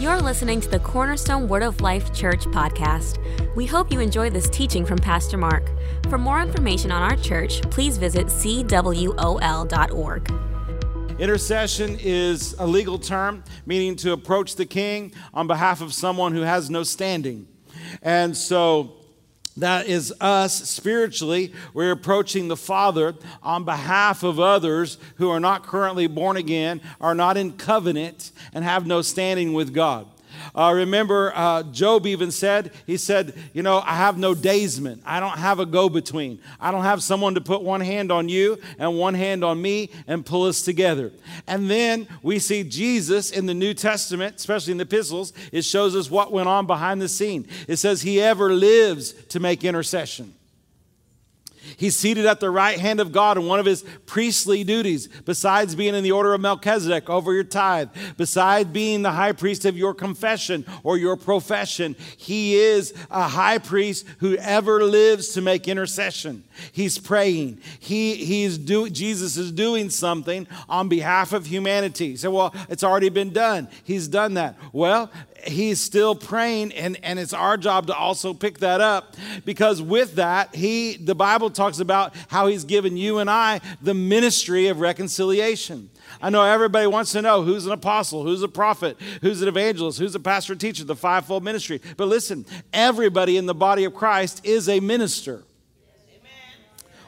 You're listening to the Cornerstone Word of Life Church podcast. We hope you enjoy this teaching from Pastor Mark. For more information on our church, please visit cwol.org. Intercession is a legal term meaning to approach the king on behalf of someone who has no standing. And so that is us spiritually. We're approaching the Father on behalf of others who are not currently born again, are not in covenant, and have no standing with God. Uh, remember, uh, Job even said, he said, You know, I have no daysman. I don't have a go between. I don't have someone to put one hand on you and one hand on me and pull us together. And then we see Jesus in the New Testament, especially in the epistles, it shows us what went on behind the scene. It says, He ever lives to make intercession. He's seated at the right hand of God in one of his priestly duties, besides being in the order of Melchizedek over your tithe, besides being the high priest of your confession or your profession. He is a high priest who ever lives to make intercession. He's praying. He, he's do, Jesus is doing something on behalf of humanity. Say, well, it's already been done. He's done that. Well, he's still praying and, and it's our job to also pick that up because with that he the bible talks about how he's given you and i the ministry of reconciliation i know everybody wants to know who's an apostle who's a prophet who's an evangelist who's a pastor teacher the fivefold ministry but listen everybody in the body of christ is a minister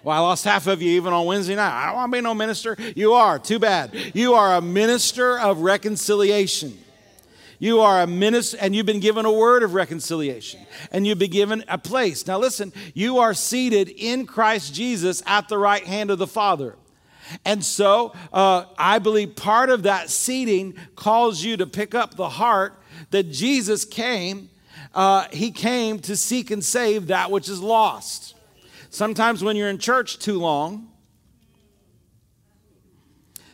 well, I lost half of you even on Wednesday night. I don't want to be no minister. You are. Too bad. You are a minister of reconciliation. You are a minister, and you've been given a word of reconciliation, and you've been given a place. Now, listen, you are seated in Christ Jesus at the right hand of the Father. And so, uh, I believe part of that seating calls you to pick up the heart that Jesus came. Uh, he came to seek and save that which is lost. Sometimes when you're in church too long,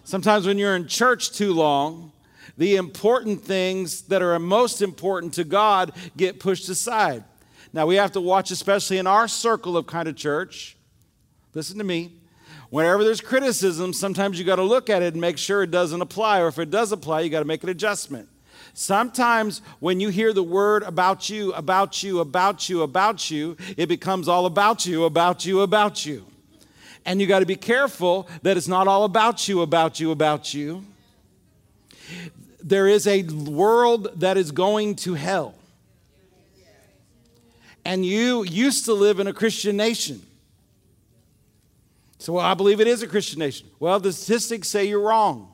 sometimes when you're in church too long, the important things that are most important to God get pushed aside. Now, we have to watch, especially in our circle of kind of church. Listen to me. Whenever there's criticism, sometimes you got to look at it and make sure it doesn't apply, or if it does apply, you got to make an adjustment. Sometimes when you hear the word about you, about you, about you, about you, it becomes all about you, about you, about you. And you got to be careful that it's not all about you, about you, about you there is a world that is going to hell. And you used to live in a Christian nation. So, well, I believe it is a Christian nation. Well, the statistics say you're wrong.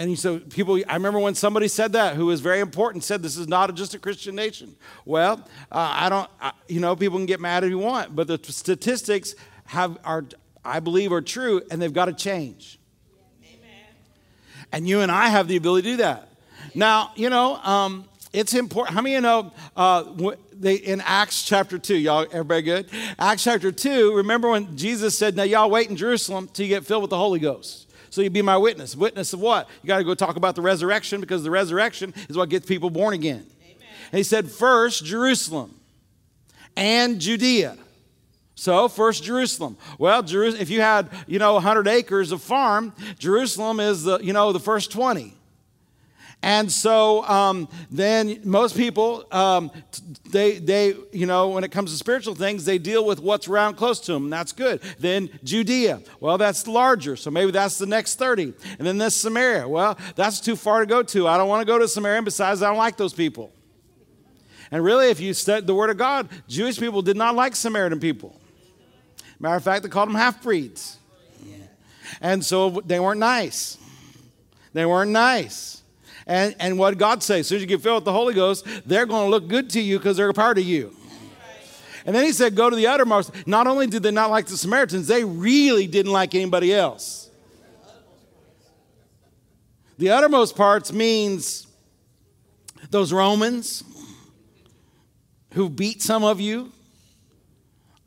And so people, I remember when somebody said that, who was very important, said this is not just a Christian nation. Well, uh, I don't, I, you know, people can get mad if you want, but the statistics have are, I believe, are true, and they've got to change. And you and I have the ability to do that. Now, you know, um, it's important. How many of you know uh, they, in Acts chapter 2? Y'all, everybody good? Acts chapter 2, remember when Jesus said, Now y'all wait in Jerusalem till you get filled with the Holy Ghost. So you be my witness. Witness of what? You got to go talk about the resurrection because the resurrection is what gets people born again. Amen. And he said, First, Jerusalem and Judea. So, first Jerusalem. Well, if you had, you know, 100 acres of farm, Jerusalem is the, you know, the first 20. And so um, then most people, um, they, they, you know, when it comes to spiritual things, they deal with what's around close to them. that's good. Then Judea. Well, that's larger. So maybe that's the next 30. And then this Samaria. Well, that's too far to go to. I don't want to go to Samaria. And besides, I don't like those people. And really, if you study the Word of God, Jewish people did not like Samaritan people. Matter of fact, they called them half breeds. And so they weren't nice. They weren't nice. And, and what God says, as soon as you get filled with the Holy Ghost, they're going to look good to you because they're a part of you. And then he said, Go to the uttermost. Not only did they not like the Samaritans, they really didn't like anybody else. The uttermost parts means those Romans who beat some of you.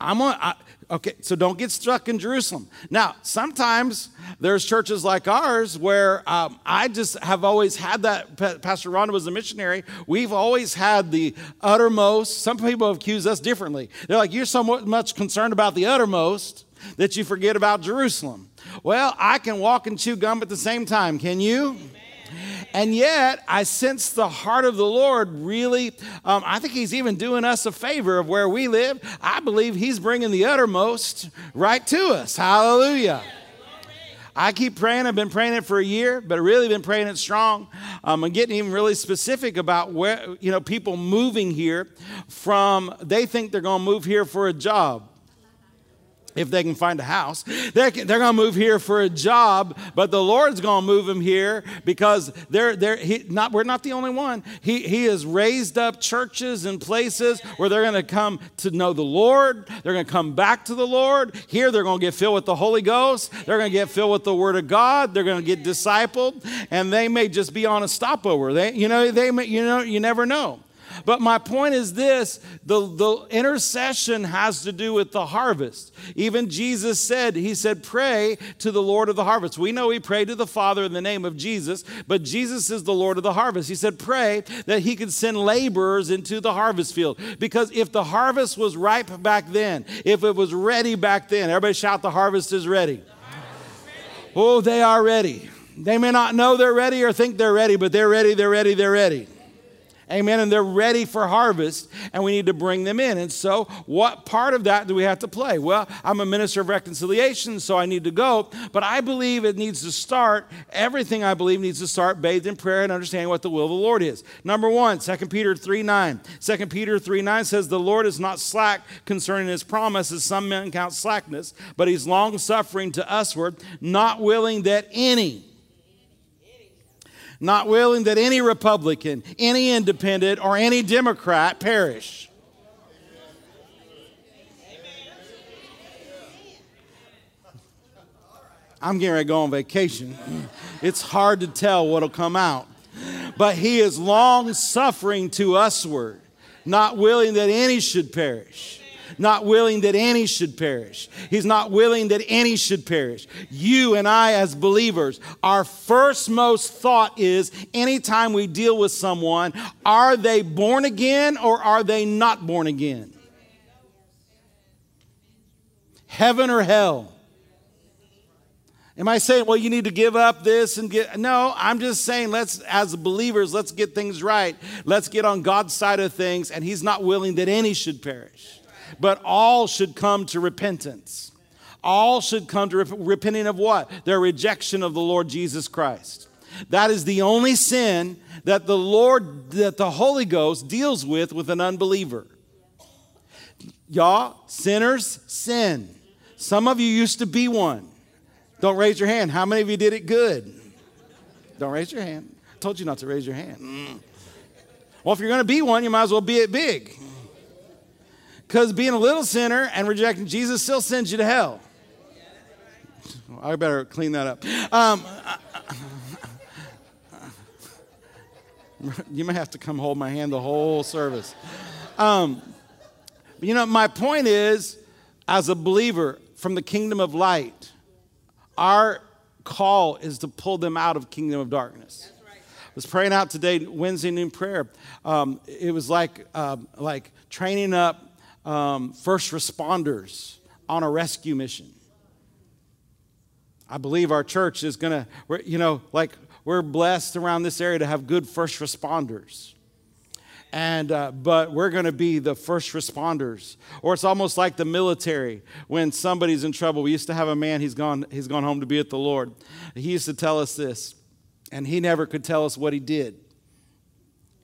I'm on, I, Okay, so don't get stuck in Jerusalem. Now, sometimes there's churches like ours where um, I just have always had that. Pastor Rhonda was a missionary. We've always had the uttermost. Some people have accused us differently. They're like, you're so much concerned about the uttermost that you forget about Jerusalem. Well, I can walk and chew gum at the same time. Can you? Amen. And yet, I sense the heart of the Lord really. Um, I think He's even doing us a favor of where we live. I believe He's bringing the uttermost right to us. Hallelujah. I keep praying. I've been praying it for a year, but really been praying it strong. Um, I'm getting even really specific about where, you know, people moving here from, they think they're going to move here for a job if they can find a house. They're, they're going to move here for a job, but the Lord's going to move them here because they're, they're he, not, we're not the only one. He, he has raised up churches and places where they're going to come to know the Lord. They're going to come back to the Lord. Here, they're going to get filled with the Holy Ghost. They're going to get filled with the Word of God. They're going to get discipled, and they may just be on a stopover. They, you know, they may, you know, you never know. But my point is this the, the intercession has to do with the harvest. Even Jesus said, He said, pray to the Lord of the harvest. We know He prayed to the Father in the name of Jesus, but Jesus is the Lord of the harvest. He said, pray that He could send laborers into the harvest field. Because if the harvest was ripe back then, if it was ready back then, everybody shout, the harvest is ready. Oh, they are ready. They may not know they're ready or think they're ready, but they're ready, they're ready, they're ready. Amen. And they're ready for harvest, and we need to bring them in. And so, what part of that do we have to play? Well, I'm a minister of reconciliation, so I need to go. But I believe it needs to start, everything I believe needs to start bathed in prayer and understanding what the will of the Lord is. Number one, 2 Peter 3 9. 2 Peter 3 9 says, The Lord is not slack concerning his promise, as some men count slackness, but he's long suffering to usward, not willing that any not willing that any Republican, any independent, or any Democrat perish. I'm getting ready to go on vacation. It's hard to tell what'll come out. But he is long suffering to usward, not willing that any should perish not willing that any should perish. He's not willing that any should perish. You and I, as believers, our first most thought is anytime we deal with someone, are they born again or are they not born again? Heaven or hell? Am I saying, well, you need to give up this and get. No, I'm just saying, let's, as believers, let's get things right. Let's get on God's side of things, and He's not willing that any should perish but all should come to repentance. All should come to rep- repenting of what? Their rejection of the Lord Jesus Christ. That is the only sin that the Lord, that the Holy Ghost deals with with an unbeliever. Y'all, sinners sin. Some of you used to be one. Don't raise your hand. How many of you did it good? Don't raise your hand. I told you not to raise your hand. Mm. Well, if you're going to be one, you might as well be it big. Because being a little sinner and rejecting Jesus still sends you to hell. I better clean that up. Um, you may have to come hold my hand the whole service. Um, you know, my point is, as a believer from the kingdom of light, our call is to pull them out of kingdom of darkness. I was praying out today, Wednesday noon prayer. Um, it was like um, like training up um, first responders on a rescue mission. I believe our church is going to, you know, like we're blessed around this area to have good first responders. And, uh, but we're going to be the first responders. Or it's almost like the military when somebody's in trouble. We used to have a man, he's gone, he's gone home to be with the Lord. He used to tell us this, and he never could tell us what he did.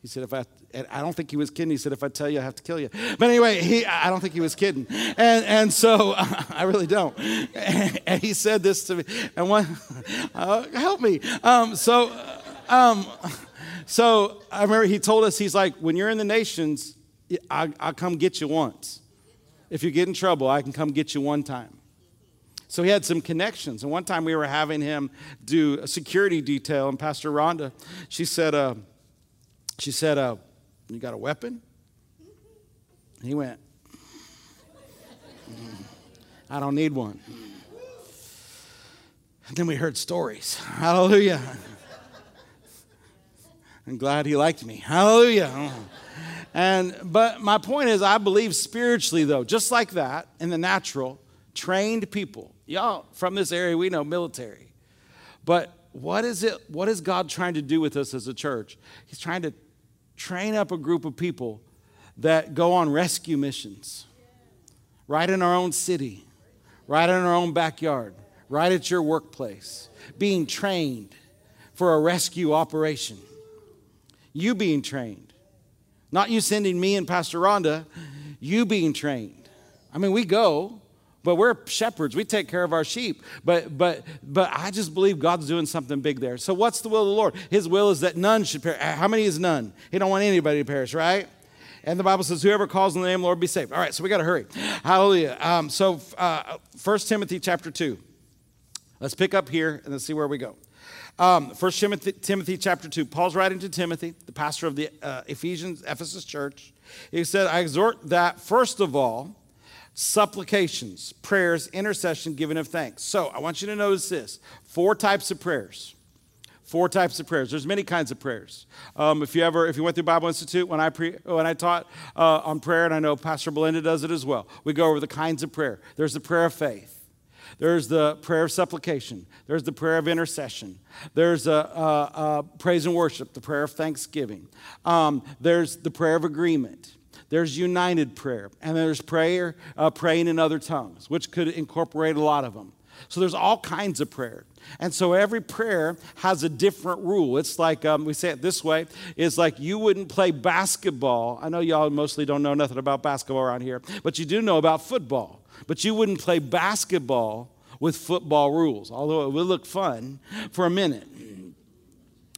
He said, if I, I don't think he was kidding. He said, if I tell you, I have to kill you. But anyway, he, I don't think he was kidding. And, and so I really don't. And, he said this to me. And one, uh, help me. Um, so, um, so I remember he told us, he's like, when you're in the nations, I, I'll come get you once. If you get in trouble, I can come get you one time. So he had some connections. And one time we were having him do a security detail, and Pastor Rhonda, she said, uh, she said, uh, You got a weapon? He went, mm, I don't need one. And then we heard stories. Hallelujah. I'm glad he liked me. Hallelujah. And but my point is I believe spiritually though, just like that in the natural, trained people. Y'all from this area we know military. But what is it? What is God trying to do with us as a church? He's trying to train up a group of people that go on rescue missions right in our own city, right in our own backyard, right at your workplace, being trained for a rescue operation. You being trained. Not you sending me and Pastor Rhonda, you being trained. I mean, we go, but we're shepherds. We take care of our sheep. But but but I just believe God's doing something big there. So what's the will of the Lord? His will is that none should perish. How many is none? He don't want anybody to perish, right? And the Bible says, whoever calls on the name of the Lord be saved. All right, so we got to hurry. Hallelujah. Um, so, uh, Timothy chapter 2. Let's pick up here and let's see where we go. Um, 1 Timothy, Timothy chapter 2. Paul's writing to Timothy, the pastor of the uh, Ephesians, Ephesus church. He said, I exhort that, first of all, supplications, prayers, intercession, giving of thanks. So I want you to notice this four types of prayers. Four types of prayers. There's many kinds of prayers. Um, if you ever, if you went through Bible Institute when I pre, when I taught uh, on prayer, and I know Pastor Belinda does it as well, we go over the kinds of prayer. There's the prayer of faith. There's the prayer of supplication. There's the prayer of intercession. There's a, a, a praise and worship, the prayer of thanksgiving. Um, there's the prayer of agreement. There's united prayer, and there's prayer, uh, praying in other tongues, which could incorporate a lot of them. So there's all kinds of prayer. And so every prayer has a different rule. It's like, um, we say it this way, it's like you wouldn't play basketball. I know y'all mostly don't know nothing about basketball around here, but you do know about football. But you wouldn't play basketball with football rules, although it would look fun for a minute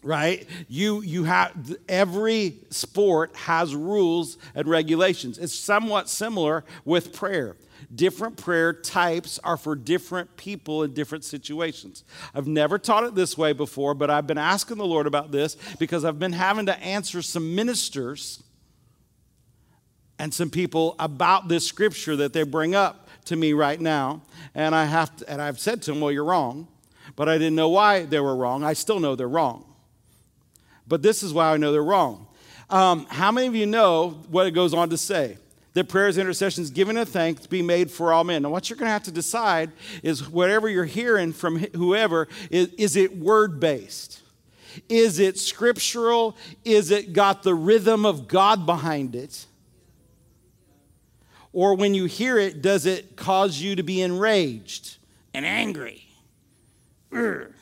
right? You you have every sport has rules and regulations. It's somewhat similar with prayer. Different prayer types are for different people in different situations. I've never taught it this way before but i've been asking the lord about this because i've been having to answer some ministers and some people about this scripture that they bring up to me right now. And i have to, and i've said to them well you're wrong but i didn't know why they were wrong. I still know they're wrong but this is why I know they're wrong. Um, how many of you know what it goes on to say? That prayers, intercessions, given a thanks be made for all men. Now, what you're going to have to decide is whatever you're hearing from whoever, is, is it word based? Is it scriptural? Is it got the rhythm of God behind it? Or when you hear it, does it cause you to be enraged and angry? Urgh.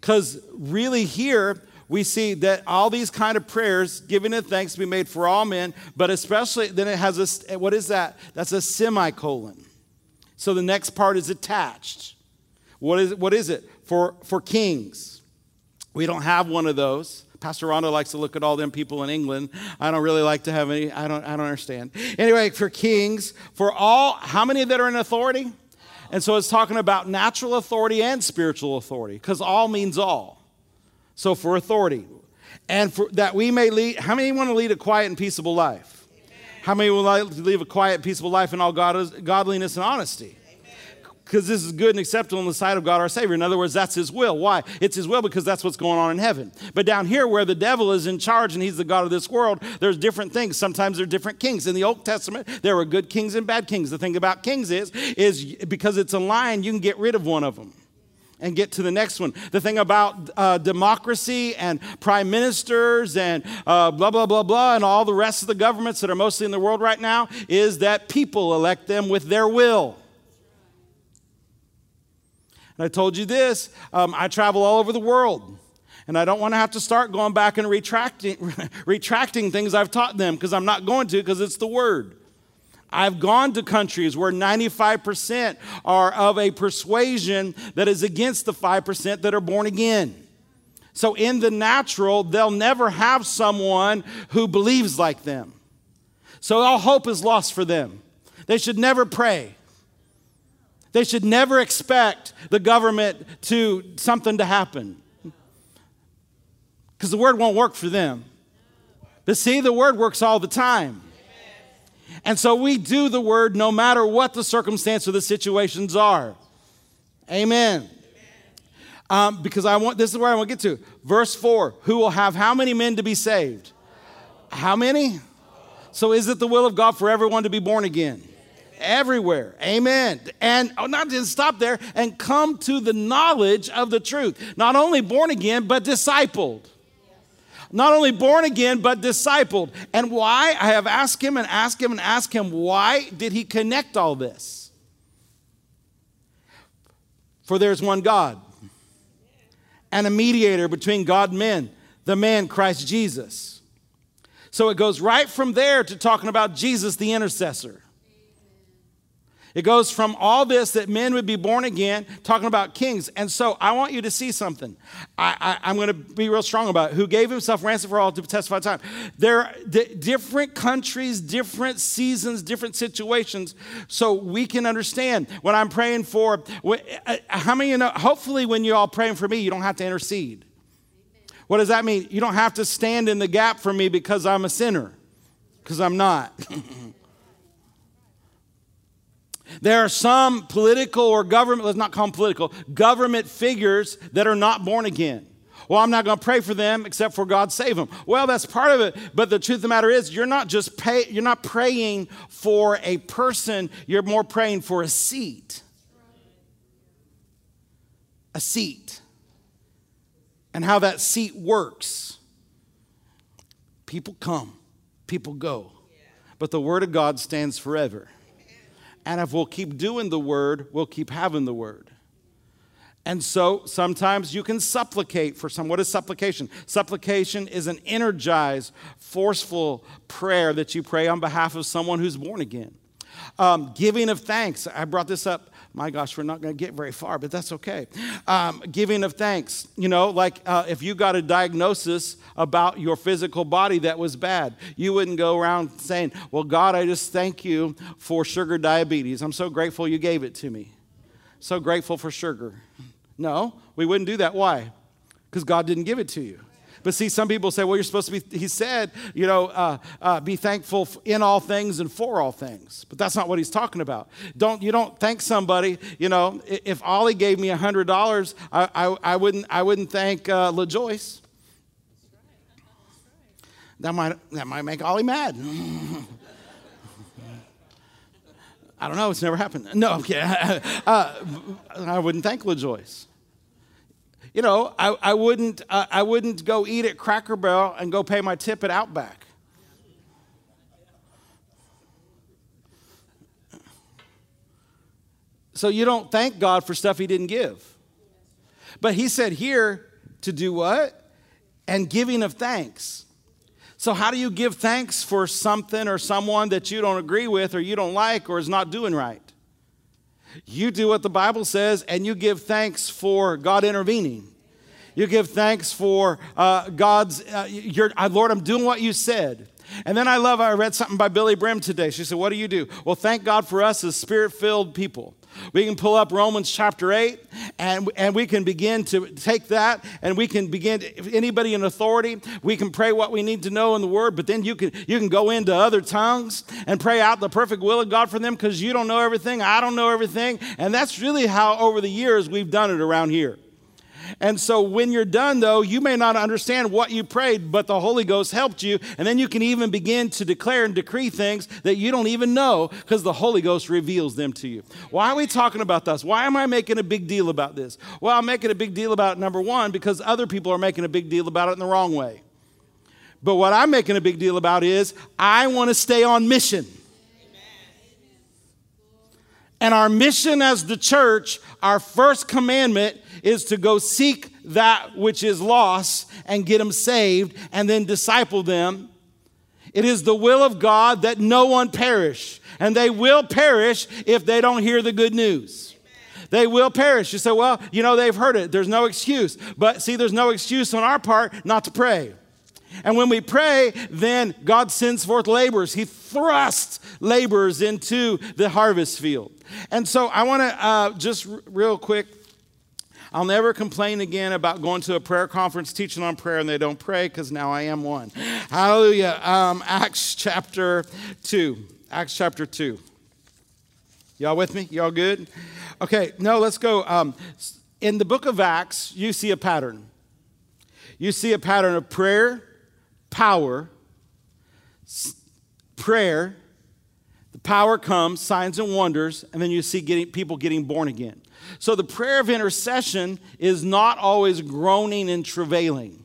Because really, here we see that all these kind of prayers, giving and thanks, be made for all men, but especially then it has a what is that? That's a semicolon. So the next part is attached. What is, what is it? For, for kings. We don't have one of those. Pastor Rhonda likes to look at all them people in England. I don't really like to have any, I don't, I don't understand. Anyway, for kings, for all, how many that are in authority? And so it's talking about natural authority and spiritual authority, because all means all. So for authority. And for that we may lead, how many want to lead a quiet and peaceable life? How many would like to live a quiet, peaceable life in all godliness and honesty? Because this is good and acceptable in the sight of God our Savior. In other words, that's His will. Why? It's His will because that's what's going on in heaven. But down here, where the devil is in charge and he's the God of this world, there's different things. Sometimes there are different kings. In the Old Testament, there were good kings and bad kings. The thing about kings is, is because it's a line, you can get rid of one of them and get to the next one. The thing about uh, democracy and prime ministers and uh, blah, blah, blah, blah, and all the rest of the governments that are mostly in the world right now is that people elect them with their will. And I told you this um, I travel all over the world. And I don't want to have to start going back and retracting, retracting things I've taught them because I'm not going to because it's the word. I've gone to countries where 95% are of a persuasion that is against the 5% that are born again. So, in the natural, they'll never have someone who believes like them. So, all hope is lost for them. They should never pray. They should never expect the government to something to happen. Because the word won't work for them. But see, the word works all the time. And so we do the word no matter what the circumstance or the situations are. Amen. Um, because I want this is where I want to get to. Verse 4 Who will have how many men to be saved? How many? So is it the will of God for everyone to be born again? Everywhere. Amen. And oh, not just stop there and come to the knowledge of the truth. Not only born again, but discipled. Not only born again, but discipled. And why? I have asked him and asked him and asked him, why did he connect all this? For there's one God and a mediator between God and men, the man Christ Jesus. So it goes right from there to talking about Jesus, the intercessor. It goes from all this that men would be born again, talking about kings. And so I want you to see something. I, am going to be real strong about it. Who gave himself ransom for all to testify time. There are d- different countries, different seasons, different situations, so we can understand. When I'm praying for, uh, how many you know, hopefully when you're all praying for me, you don't have to intercede. What does that mean? You don't have to stand in the gap for me because I'm a sinner, because I'm not. There are some political or government, let's not call them political, government figures that are not born again. Well, I'm not going to pray for them except for God save them. Well, that's part of it. But the truth of the matter is, you're not just pay, you're not praying for a person. You're more praying for a seat. A seat. And how that seat works. People come, people go. But the word of God stands forever. And if we'll keep doing the word, we'll keep having the word. And so sometimes you can supplicate for some. What is supplication? Supplication is an energized, forceful prayer that you pray on behalf of someone who's born again. Um, giving of thanks. I brought this up my gosh, we're not going to get very far, but that's okay. Um, giving of thanks. You know, like uh, if you got a diagnosis about your physical body that was bad, you wouldn't go around saying, Well, God, I just thank you for sugar diabetes. I'm so grateful you gave it to me. So grateful for sugar. No, we wouldn't do that. Why? Because God didn't give it to you. But see, some people say, well, you're supposed to be, he said, you know, uh, uh, be thankful in all things and for all things. But that's not what he's talking about. Don't, you don't thank somebody, you know, if Ollie gave me $100, I, I, I, wouldn't, I wouldn't thank uh, LaJoyce. That might, that might make Ollie mad. I don't know, it's never happened. No, I'm. Uh, I wouldn't thank LaJoyce you know, I, I, wouldn't, uh, I wouldn't go eat at Cracker Barrel and go pay my tip at Outback. So you don't thank God for stuff He didn't give. But He said here to do what? And giving of thanks. So, how do you give thanks for something or someone that you don't agree with or you don't like or is not doing right? You do what the Bible says and you give thanks for God intervening. You give thanks for uh, God's, uh, your, uh, Lord, I'm doing what you said. And then I love, I read something by Billye Brim today. She said, What do you do? Well, thank God for us as spirit filled people. We can pull up Romans chapter 8 and, and we can begin to take that and we can begin, to, anybody in authority, we can pray what we need to know in the Word, but then you can, you can go into other tongues and pray out the perfect will of God for them because you don't know everything, I don't know everything. And that's really how over the years we've done it around here. And so when you're done, though, you may not understand what you prayed, but the Holy Ghost helped you. And then you can even begin to declare and decree things that you don't even know because the Holy Ghost reveals them to you. Why are we talking about this? Why am I making a big deal about this? Well, I'm making a big deal about it, number one, because other people are making a big deal about it in the wrong way. But what I'm making a big deal about is I want to stay on mission. And our mission as the church, our first commandment is to go seek that which is lost and get them saved and then disciple them. It is the will of God that no one perish, and they will perish if they don't hear the good news. They will perish. You say, well, you know, they've heard it. There's no excuse. But see, there's no excuse on our part not to pray. And when we pray, then God sends forth laborers. He thrusts laborers into the harvest field. And so I want to uh, just r- real quick I'll never complain again about going to a prayer conference teaching on prayer and they don't pray because now I am one. Hallelujah. Um, Acts chapter 2. Acts chapter 2. Y'all with me? Y'all good? Okay, no, let's go. Um, in the book of Acts, you see a pattern. You see a pattern of prayer, power, prayer, The power comes, signs and wonders, and then you see getting, people getting born again. So the prayer of intercession is not always groaning and travailing.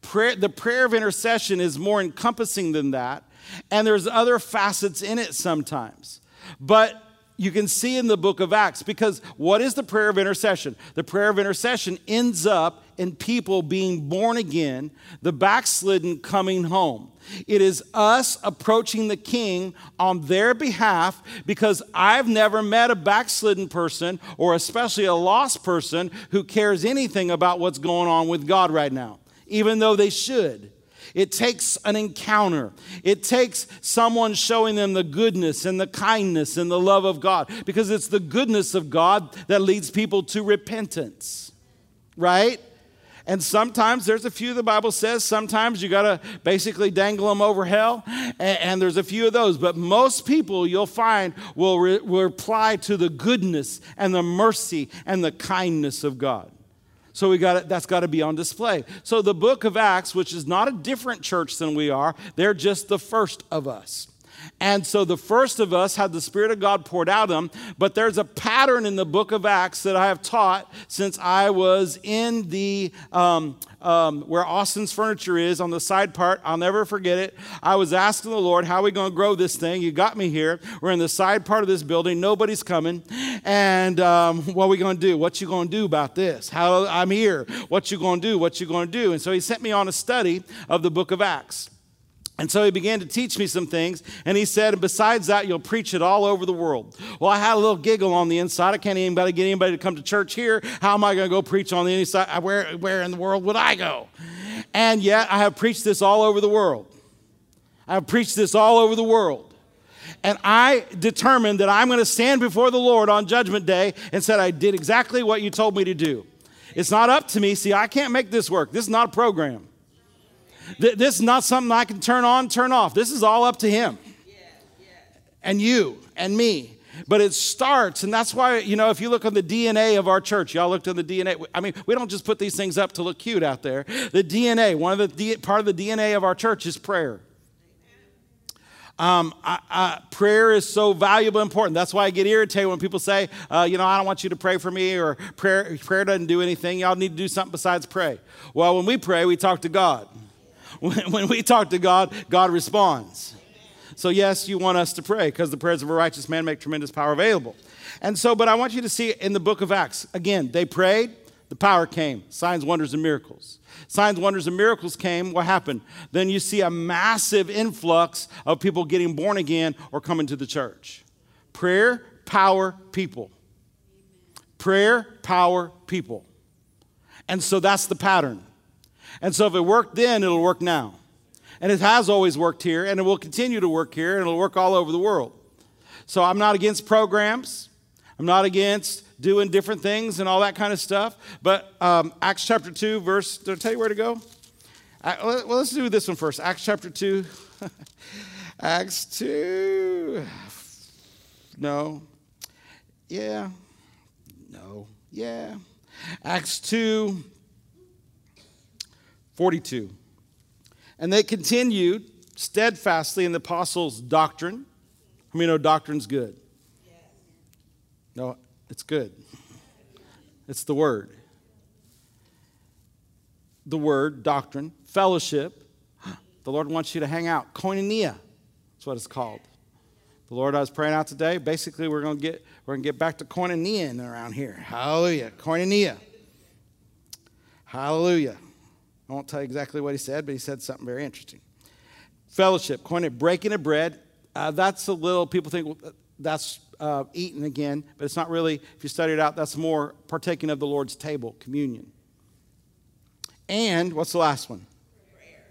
Prayer, the prayer of intercession is more encompassing than that, and there's other facets in it sometimes. But you can see in the book of Acts because what is the prayer of intercession? The prayer of intercession ends up in people being born again, the backslidden coming home. It is us approaching the king on their behalf because I've never met a backslidden person or especially a lost person who cares anything about what's going on with God right now, even though they should. It takes an encounter. It takes someone showing them the goodness and the kindness and the love of God because it's the goodness of God that leads people to repentance, right? And sometimes there's a few the Bible says, sometimes you got to basically dangle them over hell. And, and, there's a few of those. But most people you'll find will, re- will reply to the goodness and the mercy and the kindness of God. So we got that's got to be on display. So the book of Acts, which is not a different church than we are, they're just the first of us. And so the first of us had the Spirit of God poured out on them, but there's a pattern in the book of Acts that I have taught since I was in the, um, um, where Austin's furniture is on the side part. I'll never forget it. I was asking the Lord, how are we going to grow this thing? You got me here. We're in the side part of this building. Nobody's coming. And um, what are we going to do? What you going to do about this? How I'm here. What you going to do? What you going to do? And so he sent me on a study of the book of Acts. And so he began to teach me some things, and he said, and besides that, you'll preach it all over the world. Well, I had a little giggle on the inside. I can't even get anybody to come to church here. How am I going to go preach on the inside? Where, where in the world would I go? And yet, I have preached this all over the world. I have preached this all over the world. And I determined that I'm going to stand before the Lord on Judgment Day and said, I did exactly what you told me to do. It's not up to me. See, I can't make this work. This is not a program. This is not something I can turn on, turn off. This is all up to Him and you and me. But it starts, and that's why, you know, if you look on the DNA of our church, y'all looked on the DNA. I mean, we don't just put these things up to look cute out there. The DNA, one of the part of the DNA of our church is prayer. Um, I, I, prayer is so valuable and important. That's why I get irritated when people say, uh, you know, I don't want you to pray for me, or prayer, prayer doesn't do anything. Y'all need to do something besides pray. Well, when we pray, we talk to God. When, when we talk to God, God responds. So, yes, you want us to pray because the prayers of a righteous man make tremendous power available. And so, but I want you to see in the book of Acts, again, they prayed, the power came, signs, wonders, and miracles. Signs, wonders, and miracles came, what happened? Then you see a massive influx of people getting born again or coming to the church. Prayer, power, people. Prayer, power, people. And so that's the pattern. And so if it worked then, it'll work now. And it has always worked here, and it will continue to work here, and it'll work all over the world. So I'm not against programs. I'm not against doing different things and all that kind of stuff. But um, Acts chapter 2, verse, did I tell you where to go? well, let's do this one first. Acts chapter 2. Acts 2. No. Yeah. No. Yeah. Acts 2. 42. And they continued steadfastly in the apostles' doctrine. I mean, no, doctrine's good. No, it's good. It's the word. The word, doctrine, fellowship. The Lord wants you to hang out. Koinonia. That's what it's called. The Lord I was praying out today. Basically, we're going to get we're to get back to koinonia around here. Hallelujah. Koinonia. Hallelujah. I won't tell you exactly what he said, but he said something very interesting. Fellowship, koinonia, breaking of bread. Uh, that's a little, people think well, that's uh, eating again, but it's not really, if you study it out, that's more partaking of the Lord's table, communion. And what's the last one? Prayers.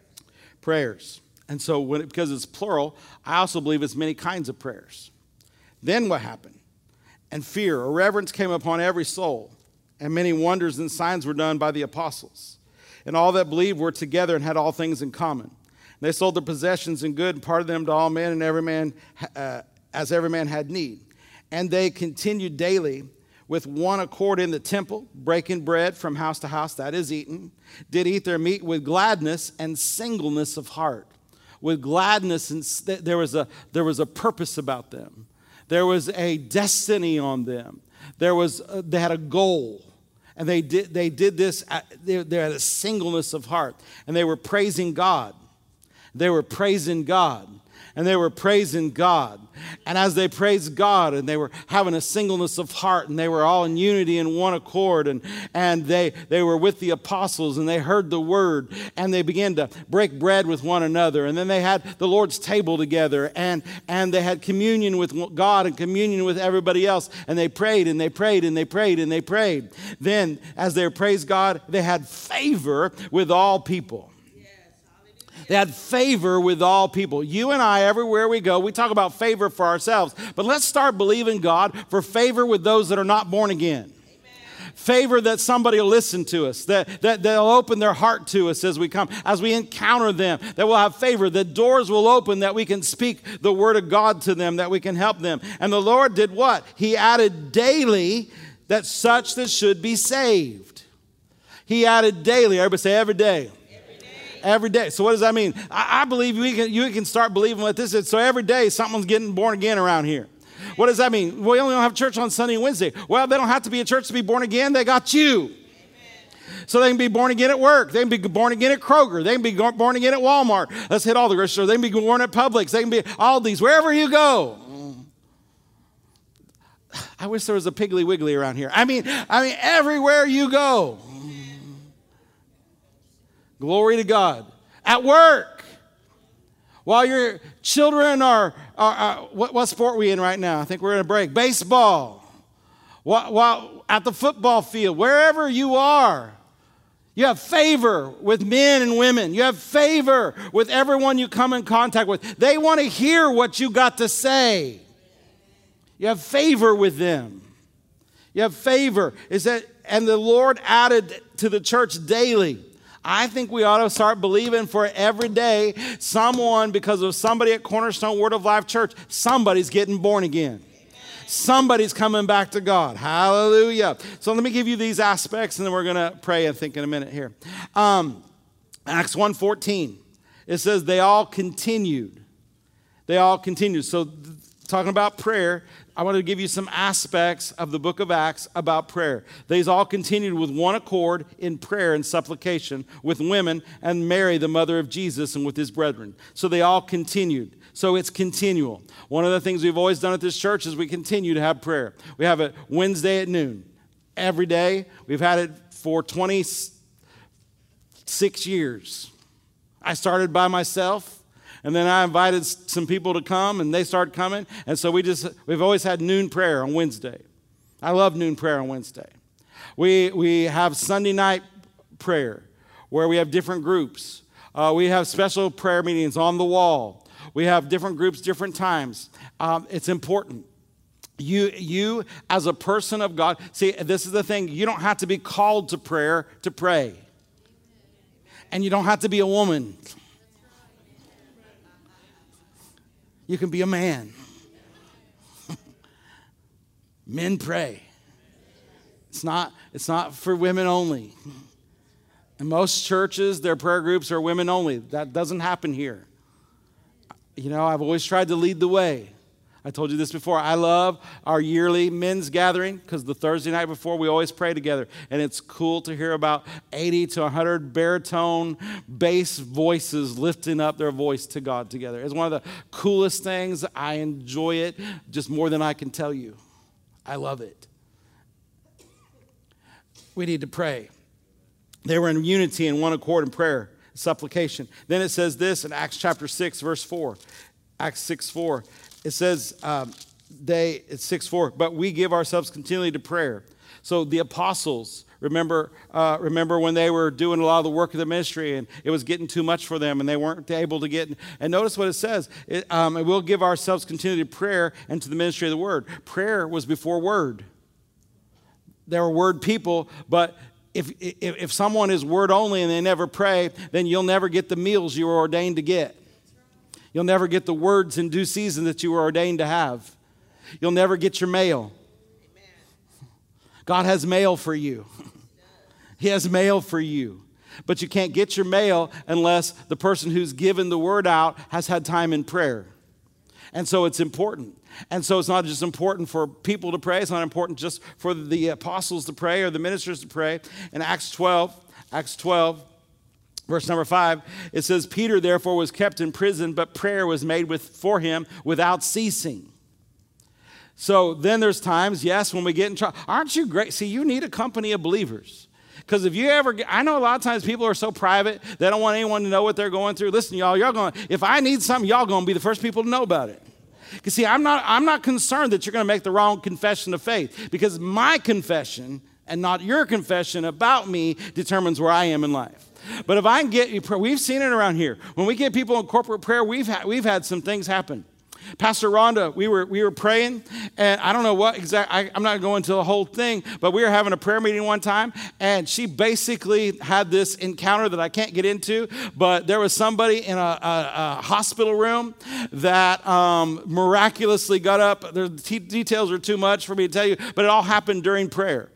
Prayers. And so, when it, because it's plural, I also believe it's many kinds of prayers. Then what happened? And fear or reverence came upon every soul, and many wonders and signs were done by the apostles. And all that believed were together and had all things in common. They sold their possessions and good and parted them to all men, and every man uh, as every man had need. And they continued daily with one accord in the temple, breaking bread from house to house, that is eaten, did eat their meat with gladness and singleness of heart with gladness, and there was a, there was a purpose about them. There was a destiny on them. There was, uh, they had a goal. And they did, they did this, at, they, they had a singleness of heart. And they were praising God. They were praising God and they were praising God. And as they praised God and they were having a singleness of heart and they were all in unity in one accord and, and they, they were with the apostles and they heard the word and they began to break bread with one another. And then they had the Lord's table together and, and they had communion with God and communion with everybody else. And they prayed and they prayed and they prayed and they prayed. Then, as they praised God, they had favor with all people. They had favor with all people. You and I, everywhere we go, we talk about favor for ourselves. But let's start believing God for favor with those that are not born again favor that somebody will listen to us, that, that they'll open their heart to us as we come, as we encounter them, that we'll have favor, that doors will open, that we can speak the word of God to them, that we can help them. And the Lord did what? He added daily that such that should be saved. He added daily, everybody say every day every day. So what does that mean? I, I believe we can, you can start believing what this is. So every day someone's getting born again around here. What does that mean? We only don't have church on Sunday and Wednesday. Well, they don't have to be a church to be born again. They got you. So they can be born again at work. They can be born again at Kroger. They can be born again at Walmart. Let's hit all the grocery stores. They can be born at Publix. They can be all these, wherever you go. I wish there was a Piggly Wiggly around here. I mean, I mean, everywhere you go. Glory to God. At work, while your children are, are, are what, what, sport are we in right now? I think we're in a break. Baseball. While, while at the football field, wherever you are, you have favor with men and women. You have favor with everyone you come in contact with. They want to hear what you got to say. You have favor with them. You have favor. Is that and the Lord added to the church daily I think we ought to start believing for every day someone, because of somebody at Cornerstone Word of Life Church, somebody's getting born again. Somebody's coming back to God. Hallelujah. So let me give you these aspects and then we're going to pray, I think, in a minute here. Um, Acts 1.14, it says they all continued. They all continued. So talking about prayer, I want to give you some aspects of the book of Acts about prayer. These all continued with one accord in prayer and supplication with women and Mary, the mother of Jesus, and with his brethren. So they all continued. So it's continual. One of the things we've always done at this church is we continue to have prayer. We have it Wednesday at noon. Every day. We've had it for 26 years. I started by myself. And then I invited some people to come, and they started coming. And so we just, we've always had noon prayer on Wednesday. I love noon prayer on Wednesday. We, we have Sunday night prayer where we have different groups. Uh, we have special prayer meetings on the wall. We have different groups, different times. Um, it's important. You, you, as a person of God, see, this is the thing. You don't have to be called to prayer to pray. And you don't have to be a woman You can be a man. Men pray. It's not, it's not for women only. In most churches, their prayer groups are women only. That doesn't happen here. You know, I've always tried to lead the way. I told you this before. I love our yearly men's gathering because the Thursday night before we always pray together. And it's cool to hear about 80 to 100 baritone bass voices lifting up their voice to God together. It's one of the coolest things. I enjoy it just more than I can tell you. I love it. We need to pray. They were in unity and one accord in prayer, supplication. Then it says this in Acts chapter 6, verse 4. Acts 6 4 it says um, they it's 6 4 but we give ourselves continually to prayer. So the apostles remember uh, remember when they were doing a lot of the work of the ministry and it was getting too much for them and they weren't able to get and notice what it says. It, um, we'll give ourselves continually to prayer and to the ministry of the word. Prayer was before word. There were word people but if, if, if someone is word only and they never pray then you'll never get the meals you were ordained to get You'll never get the words in due season that you were ordained to have. You'll never get your mail. God has mail for you. He has mail for you. But you can't get your mail unless the person who's given the word out has had time in prayer. And so it's important. And so it's not just important for people to pray, it's not important just for the apostles to pray or the ministers to pray. In Acts 12, Acts 12, verse number 5, it says, Peter therefore was kept in prison, but prayer was made with, for him without ceasing. So then there's times, yes, when we get in trouble. Aren't you great? See, you need a company of believers. Because if you ever, I know a lot of times people are so private, they don't want anyone to know what they're going through. Listen, y'all, y'all going, if I need something, y'all going to be the first people to know about it. Because see, I'm not, I'm not concerned that you're going to make the wrong confession of faith because my confession and not your confession about me determines where I am in life. But if I can get you, we've seen it around here. When we get people in corporate prayer, we've, ha- we've had some things happen. Pastor Rhonda, we were, we were praying, and I don't know what exactly, I'm not going to the whole thing, but we were having a prayer meeting one time, and she basically had this encounter that I can't get into, but there was somebody in a, a, a hospital room that um, miraculously got up. The details are too much for me to tell you, but it all happened during prayer.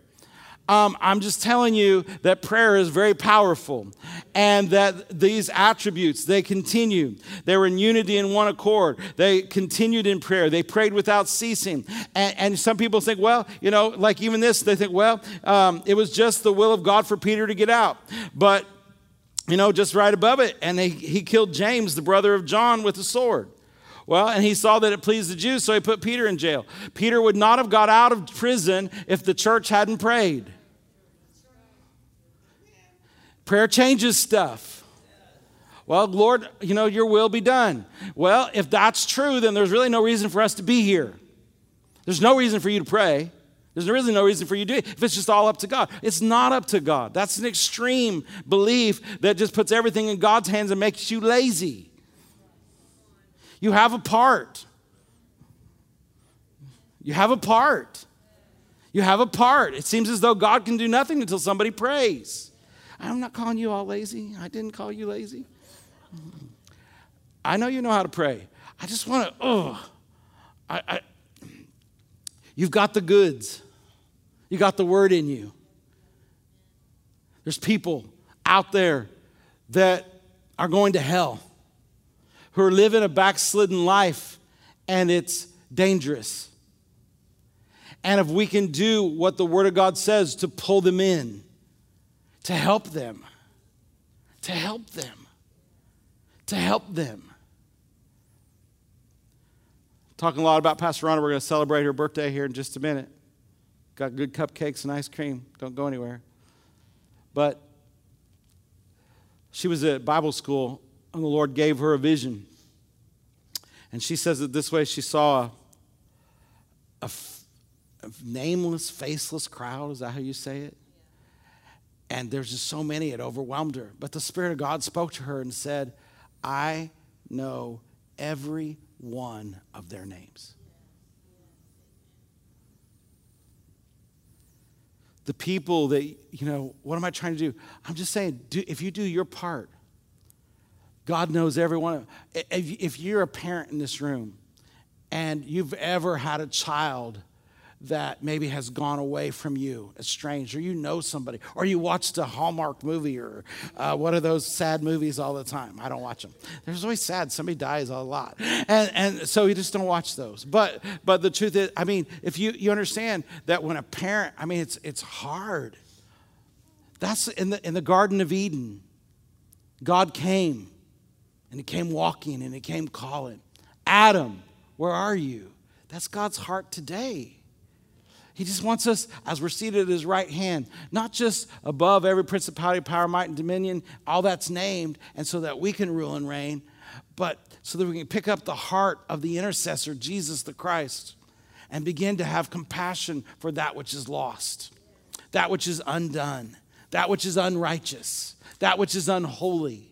Um, I'm just telling you that prayer is very powerful and that these attributes, they continue. They were in unity in one accord. They continued in prayer. They prayed without ceasing. And, and some people think, well, you know, like even this, they think, well, um, it was just the will of God for Peter to get out. But, you know, just right above it, and they, he killed James, the brother of John, with a sword. Well, and he saw that it pleased the Jews, so he put Peter in jail. Peter would not have got out of prison if the church hadn't prayed. Prayer changes stuff. Well, Lord, you know, your will be done. Well, if that's true, then there's really no reason for us to be here. There's no reason for you to pray. There's really no reason for you to do it if it's just all up to God. It's not up to God. That's an extreme belief that just puts everything in God's hands and makes you lazy. You have a part. You have a part. You have a part. It seems as though God can do nothing until somebody prays. I'm not calling you all lazy. I didn't call you lazy. I know you know how to pray. I just want to, oh, I, I, you've got the goods. You got the word in you. There's people out there that are going to hell, who are living a backslidden life, and it's dangerous. And if we can do what the Word of God says to pull them in, to help them, to help them, to help them. Talking a lot about Pastor Rhonda. We're going to celebrate her birthday here in just a minute. Got good cupcakes and ice cream. Don't go anywhere. But she was at Bible school, and the Lord gave her a vision. And she says it this way she saw a, nameless, faceless crowd. Is that how you say it? And there's just so many, it overwhelmed her. But the Spirit of God spoke to her and said, I know every one of their names. The people that, you know, what am I trying to do? I'm just saying, do, if you do your part, God knows everyone. If, if you're a parent in this room and you've ever had a child that maybe has gone away from you, estranged, or you know somebody, or you watched a Hallmark movie, or uh, one of those sad movies all the time. I don't watch them. There's always sad. Somebody dies a lot, and and so you just don't watch those. But but the truth is, I mean, if you you understand that when a parent, I mean, it's it's hard. That's in the in the Garden of Eden. God came, and He came walking, and He came calling, Adam, where are you? That's God's heart today. He just wants us, as we're seated at his right hand, not just above every principality, power, might, and dominion, all that's named, and so that we can rule and reign, but so that we can pick up the heart of the intercessor, Jesus the Christ, and begin to have compassion for that which is lost, that which is undone, that which is unrighteous, that which is unholy,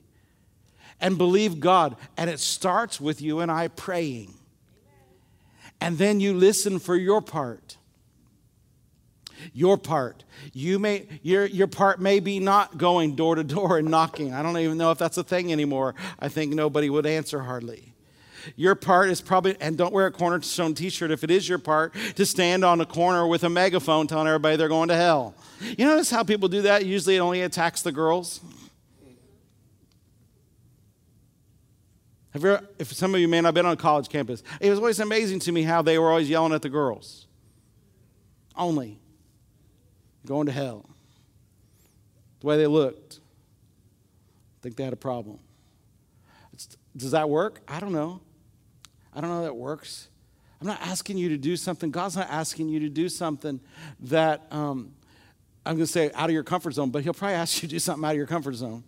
and believe God. And it starts with you and I praying. And then you listen for your part your part. You may, your, your part may be not going door to door and knocking. I don't even know if that's a thing anymore. I think nobody would answer hardly. Your part is probably, and don't wear a cornerstone t shirt if it is your part, to stand on a corner with a megaphone telling everybody they're going to hell. You notice how people do that? Usually it only attacks the girls. If, you're, if some of you, may not have been on college campus. It was always amazing to me how they were always yelling at the girls. Only. Going to hell. The way they looked. I think they had a problem. It's, does that work? I don't know. I don't know that works. I'm not asking you to do something. God's not asking you to do something that um, I'm going to say out of your comfort zone, but He'll probably ask you to do something out of your comfort zone.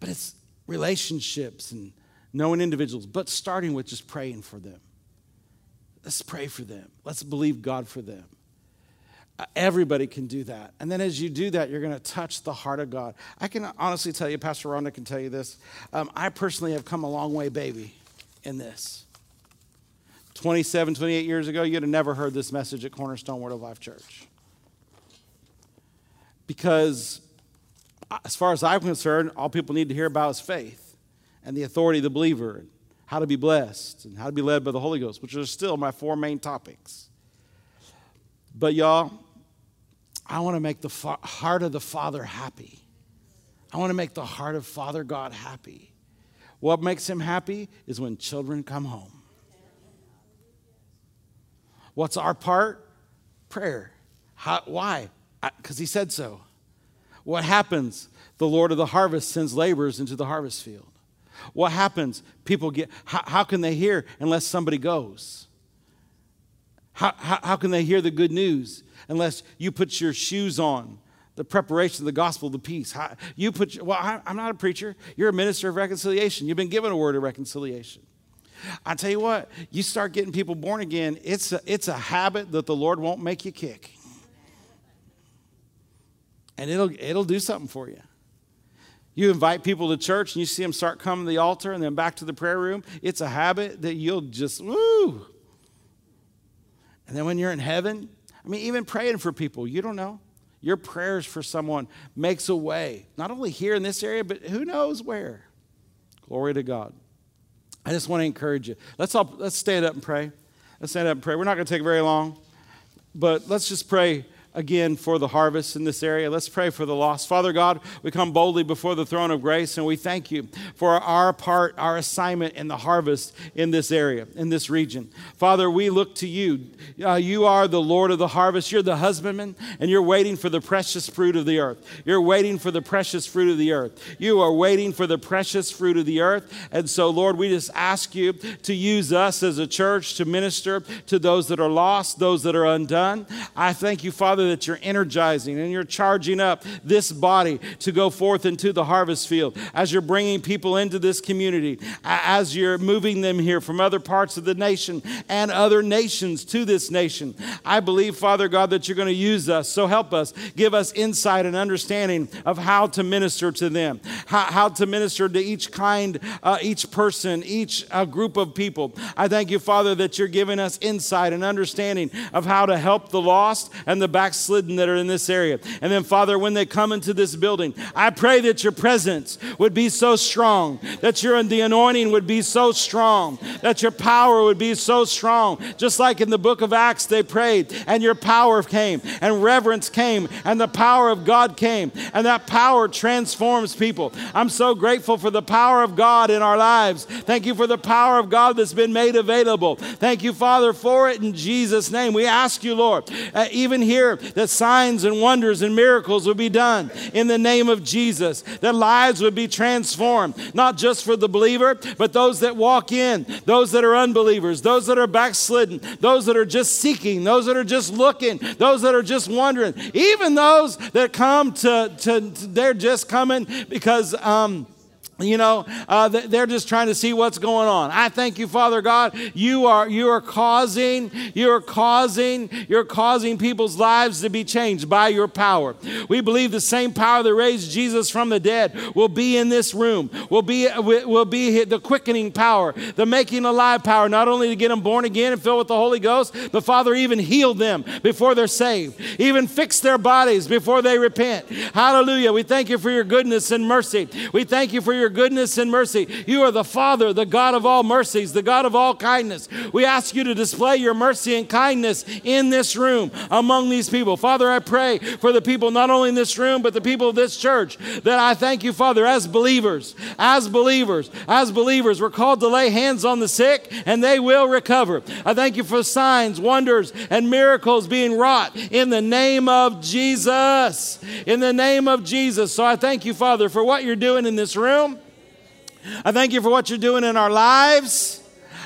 But it's relationships and knowing individuals, but starting with just praying for them. Let's pray for them. Let's believe God for them. Uh, everybody can do that. And then as you do that, you're going to touch the heart of God. I can honestly tell you, Pastor Rhonda can tell you this. Um, I personally have come a long way, baby, in this. 27, 28 years ago, you'd have never heard this message at Cornerstone Word of Life Church. Because as far as I'm concerned, all people need to hear about is faith and the authority of the believer, and how to be blessed, and how to be led by the Holy Ghost, which are still my four main topics. But y'all, I want to make the fa- heart of the Father happy. I want to make the heart of Father God happy. What makes him happy is when children come home. What's our part? Prayer. How, why? Because he said so. What happens? The Lord of the harvest sends laborers into the harvest field. What happens? People get, how, how can they hear unless somebody goes? How, how, how can they hear the good news unless you put your shoes on? The preparation of the gospel of the peace. You put, well, I, I'm not a preacher. You're a minister of reconciliation. You've been given a word of reconciliation. I tell you what, you start getting people born again, it's a, it's a habit that the Lord won't make you kick and it'll, it'll do something for you. You invite people to church and you see them start coming to the altar and then back to the prayer room. It's a habit that you'll just, woo. And then when you're in heaven, I mean, even praying for people, you don't know. Your prayers for someone makes a way, not only here in this area, but who knows where. Glory to God. I just want to encourage you. Let's all let's stand up and pray. Let's stand up and pray. We're not going to take very long, but let's just pray again for the harvest in this area. Let's pray for the lost. Father God, we come boldly before the throne of grace and we thank you for our part, our assignment in the harvest in this area, in this region. Father, we look to you. Uh, you are the Lord of the harvest. You're the husbandman and you're waiting for the precious fruit of the earth. You're waiting for the precious fruit of the earth. You are waiting for the precious fruit of the earth. And so, Lord, we just ask you to use us as a church to minister to those that are lost, those that are undone. I thank you, Father that you're energizing and you're charging up this body to go forth into the harvest field as you're bringing people into this community, as you're moving them here from other parts of the nation and other nations to this nation. I believe, Father God, that you're going to use us. So help us. Give us insight and understanding of how to minister to them, how, how to minister to each kind, uh, each person, each uh, group of people. I thank you, Father, that you're giving us insight and understanding of how to help the lost and the backslidden backslidden that are in this area. And then, Father, when they come into this building, I pray that your presence would be so strong, that your the anointing would be so strong, that your power would be so strong. Just like in the book of Acts, they prayed, and your power came, and reverence came, and the power of God came, and that power transforms people. I'm so grateful for the power of God in our lives. Thank you for the power of God that's been made available. Thank you, Father, for it in Jesus' name. We ask you, Lord, uh, even here, that signs and wonders and miracles would be done in the name of Jesus, that lives would be transformed, not just for the believer, but those that walk in, those that are unbelievers, those that are backslidden, those that are just seeking, those that are just looking, those that are just wondering, even those that come to, to, to they're just coming because, um, you know uh, they're just trying to see what's going on. I thank you father god. You are you are causing you are causing you're causing people's lives to be changed by your power. We believe the same power that raised jesus from the dead will be in this room will be will be the quickening power the making alive power not only to get them born again and filled with the holy ghost but father even heal them before they're saved even fix their bodies before they repent. Hallelujah. We thank you for your goodness and mercy. We thank you for your your goodness and mercy. You are the Father, the God of all mercies, the God of all kindness. We ask you to display your mercy and kindness in this room among these people. Father, I pray for the people not only in this room, but the people of this church that I thank you, Father, as believers, as believers, as believers, we're called to lay hands on the sick and they will recover. I thank you for signs, wonders, and miracles being wrought in the name of Jesus. In the name of Jesus. So I thank you, Father, for what you're doing in this room. I thank you for what you're doing in our lives.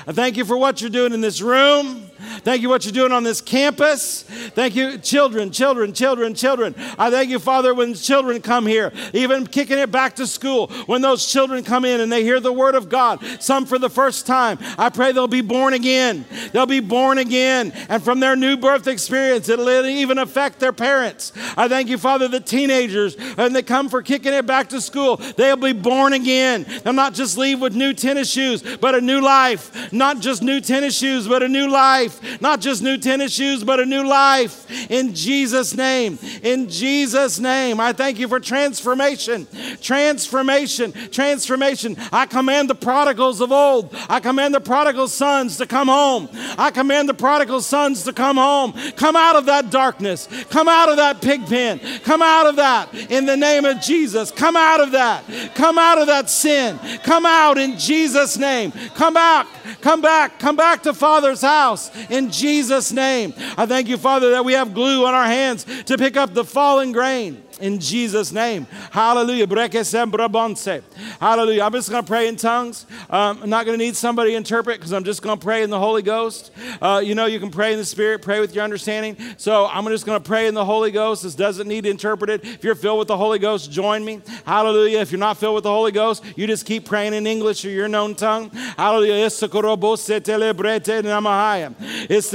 I thank you for what you're doing in this room. Thank you what you're doing on this campus. Thank you, children, children, children, children. I thank you, Father, when children come here, even kicking it back to school, when those children come in and they hear the word of God, some for the first time, I pray they'll be born again. They'll be born again. And from their new birth experience, it'll even affect their parents. I thank you, Father, the teenagers, and they come for kicking it back to school, they'll be born again. They'll not just leave with new tennis shoes, but a new life. Not just new tennis shoes, but a new life life. Not just new tennis shoes, but a new life. In Jesus' name. In Jesus' name. I thank you for transformation. Transformation. Transformation. I command the prodigals of old. I command the prodigal sons to come home. I command the prodigal sons to come home. Come out of that darkness. Come out of that pig pen. Come out of that in the name of Jesus. Come out of that. Come out of that sin. Come out in Jesus' name. Come back. Come back. Come back to Father's house in Jesus' name. I thank you, Father, that we have glue on our hands to pick up the fallen grain in Jesus' name. Hallelujah. Hallelujah. I'm just going to pray in tongues. Um, I'm not going to need somebody to interpret because I'm just going to pray in the Holy Ghost. Uh, you know, you can pray in the Spirit, pray with your understanding. So I'm just going to pray in the Holy Ghost. This doesn't need interpreted. If you're filled with the Holy Ghost, join me. Hallelujah. If you're not filled with the Holy Ghost, you just keep praying in English or your known tongue. Hallelujah. It's the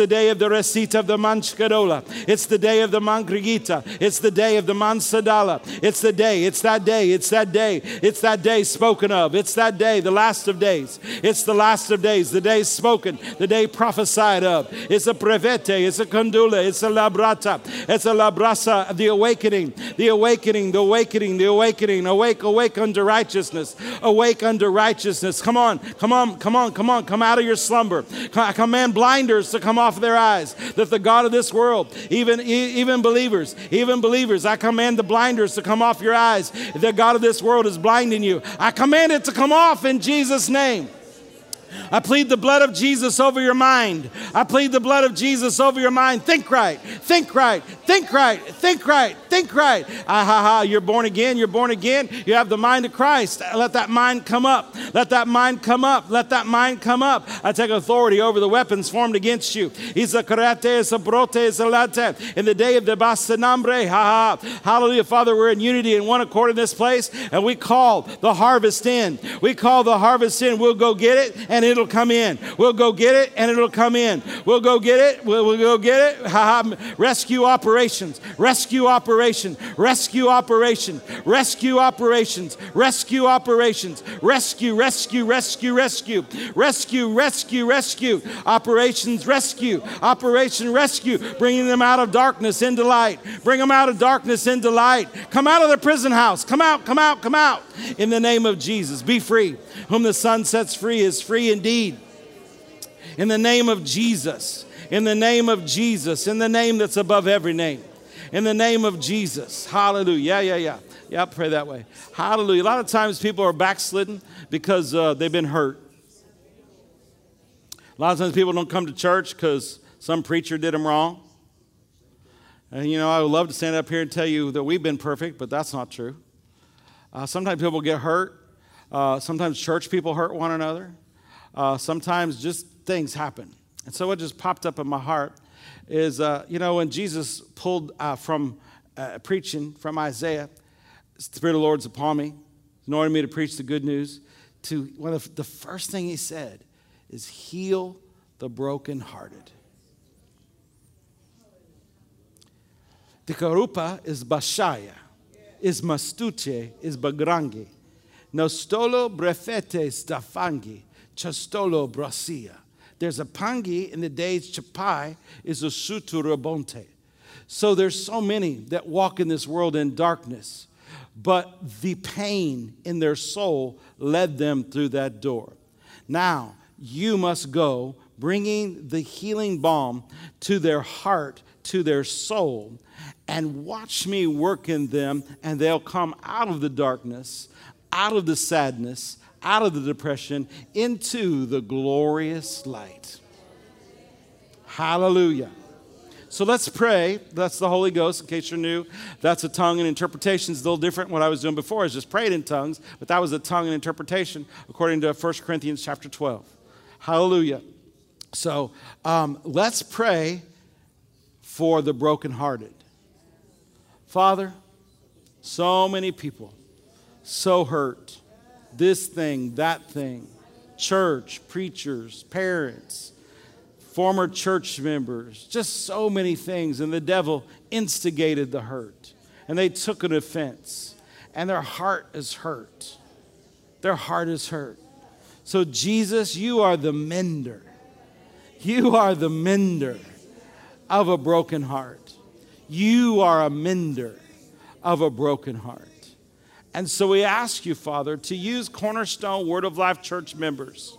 day of the recita of the manchkadola. It's the day of the mangrigita. It's the day of the mansa Sadala. It's the day. It's that day. It's that day. It's that day spoken of. It's that day, the last of days. It's the last of days, the day spoken, the day prophesied of. It's a prevete. It's a condula. It's a labrata. It's a labrasa, the awakening, the awakening, the awakening, the awakening. Awake, awake unto righteousness. Awake unto righteousness. Come on, come on, come on, come on. Come out of your slumber. I command blinders to come off their eyes. That the God of this world, even, even believers, even believers, I command the blinders to come off your eyes. The God of this world is blinding you. I command it to come off in Jesus' name. I plead the blood of Jesus over your mind. I plead the blood of Jesus over your mind. Think right, think right, think right, think right, think right. Ah, ha, ha. You're born again, you're born again. You have the mind of Christ. Let that mind come up. Let that mind come up. Let that mind come up. I take authority over the weapons formed against you. In the day of the basanambre, ha ha. Hallelujah. Father, we're in unity and one accord in this place, and we call the harvest in. We call the harvest in. We'll go get it and it'll come in. We'll go get it and it'll come in. We'll go get it. We'll, we'll go get it. Rescue operations. Rescue operation. Rescue operation. Rescue operations. Rescue operations. Rescue, rescue, rescue, rescue. Rescue, rescue, rescue. Operations rescue. Operation rescue. Bringing them out of darkness into light. Bring them out of darkness into light. Come out of the prison house. Come out, come out, come out. In the name of Jesus. Be free. Whom the Son sets free is free indeed. In the name of Jesus. In the name of Jesus. In the name that's above every name. In the name of Jesus. Hallelujah. Yeah, yeah, yeah. Yeah, pray that way. Hallelujah. A lot of times people are backslidden because uh, they've been hurt. A lot of times people don't come to church because some preacher did them wrong. And you know, I would love to stand up here and tell you that we've been perfect, but that's not true. Uh, sometimes people get hurt. Uh, sometimes church people hurt one another. Uh, sometimes just things happen. And so what just popped up in my heart is, uh, you know, when Jesus pulled uh, from uh, preaching from Isaiah, the Spirit of the Lord's upon me, anointed me to preach the good news. To one of the first thing he said is, heal the brokenhearted. The karupa is bashaya, is mastuche, is bagrangi. Nostolo brefete stafangi, chastolo brasia. There's a pangi in the days chapai is a suturabonte. So there's so many that walk in this world in darkness. but the pain in their soul led them through that door. Now, you must go, bringing the healing balm to their heart, to their soul, and watch me work in them, and they'll come out of the darkness, out of the sadness, out of the depression, into the glorious light. Hallelujah. So let's pray. That's the Holy Ghost, in case you're new. That's a tongue and interpretation. It's a little different. What I was doing before is just prayed in tongues, but that was a tongue and interpretation according to 1 Corinthians chapter 12. Hallelujah. So um, let's pray for the brokenhearted. Father, so many people, so hurt. This thing, that thing, church, preachers, parents former church members, just so many things. And the devil instigated the hurt. And they took an offense. And their heart is hurt. Their heart is hurt. So, Jesus, you are the mender. You are the mender of a broken heart. You are a mender of a broken heart. And so we ask you, Father, to use Cornerstone Word of Life church members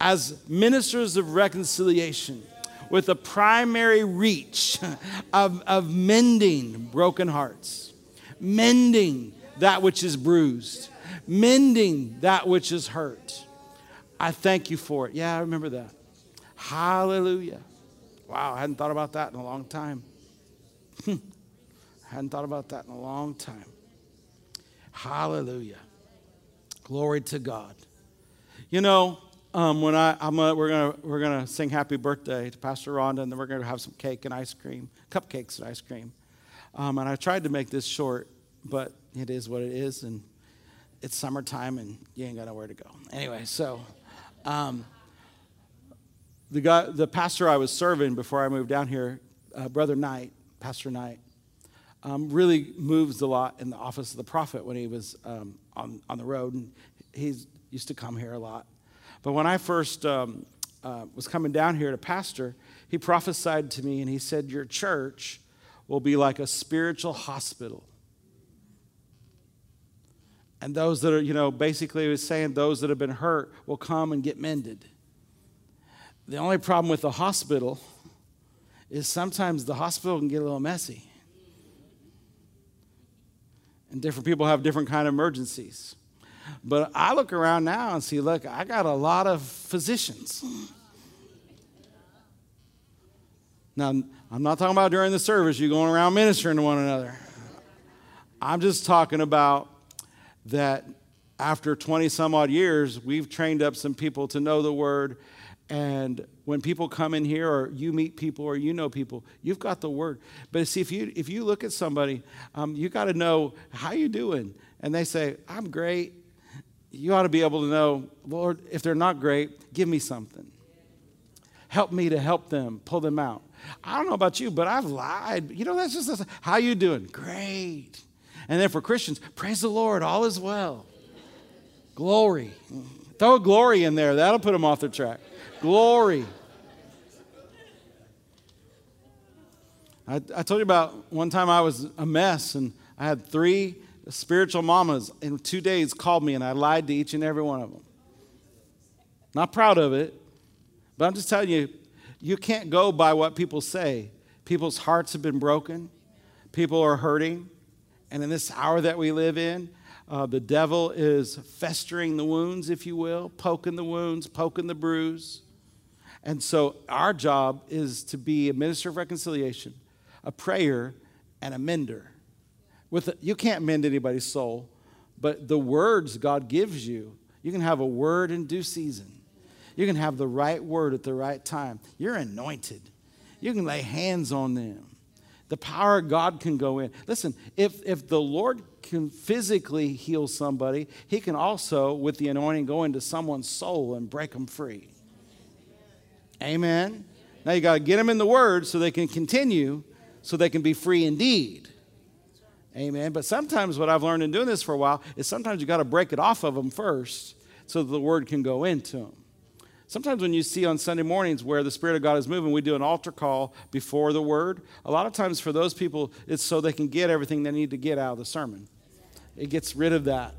as ministers of reconciliation with a primary reach of, of mending broken hearts, mending that which is bruised, mending that which is hurt. I thank you for it. Yeah, I remember that. Hallelujah. Wow, I hadn't thought about that in a long time. I hadn't thought about that in a long time. Hallelujah. Glory to God. You know, um, when I, I'm a, we're gonna we're gonna sing happy birthday to Pastor Rhonda, and then we're gonna have some cake and ice cream, cupcakes and ice cream. Um, and I tried to make this short, but it is what it is, and it's summertime, and you ain't got nowhere to go. Anyway, so um, the guy, the pastor I was serving before I moved down here, uh, Brother Knight, Pastor Knight, um, really moves a lot in the office of the prophet when he was um, on on the road, and he used to come here a lot. But when I first um, uh, was coming down here to pastor, he prophesied to me and he said, Your church will be like a spiritual hospital. And those that are, you know, basically he was saying those that have been hurt will come and get mended. The only problem with the hospital is sometimes the hospital can get a little messy. And different people have different kind of emergencies. But I look around now and see, look, I got a lot of physicians. Now, I'm not talking about during the service, you going around ministering to one another. I'm just talking about that after 20 some odd years, we've trained up some people to know the word. And when people come in here, or you meet people, or you know people, you've got the word. But see, if you if you look at somebody, um, you got to know how you doing, and they say, "I'm great," you ought to be able to know, Lord, if they're not great, give me something. Help me to help them, pull them out. I don't know about you, but I've lied. You know, that's just how you doing? Great. And then for Christians, praise the Lord, all is well. Glory. Throw a glory in there. That'll put them off the track. Glory. I, I told you about one time I was a mess and I had three spiritual mamas in two days called me and I lied to each and every one of them. Not proud of it, but I'm just telling you, you can't go by what people say. People's hearts have been broken, people are hurting, and in this hour that we live in, uh, the devil is festering the wounds, if you will, poking the wounds, poking the bruise. And so our job is to be a minister of reconciliation, a prayer, and a mender. With a, you can't mend anybody's soul, but the words God gives you, you can have a word in due season. You can have the right word at the right time. You're anointed. You can lay hands on them. The power of God can go in. Listen, if, if the Lord can physically heal somebody, He can also, with the anointing, go into someone's soul and break them free. Amen. Now you got to get them in the Word so they can continue, so they can be free indeed. Amen. But sometimes what I've learned in doing this for a while is sometimes you got to break it off of them first so that the word can go into them. Sometimes when you see on Sunday mornings where the Spirit of God is moving, we do an altar call before the word. A lot of times for those people, it's so they can get everything they need to get out of the sermon. it gets rid of that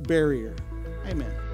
barrier. Amen.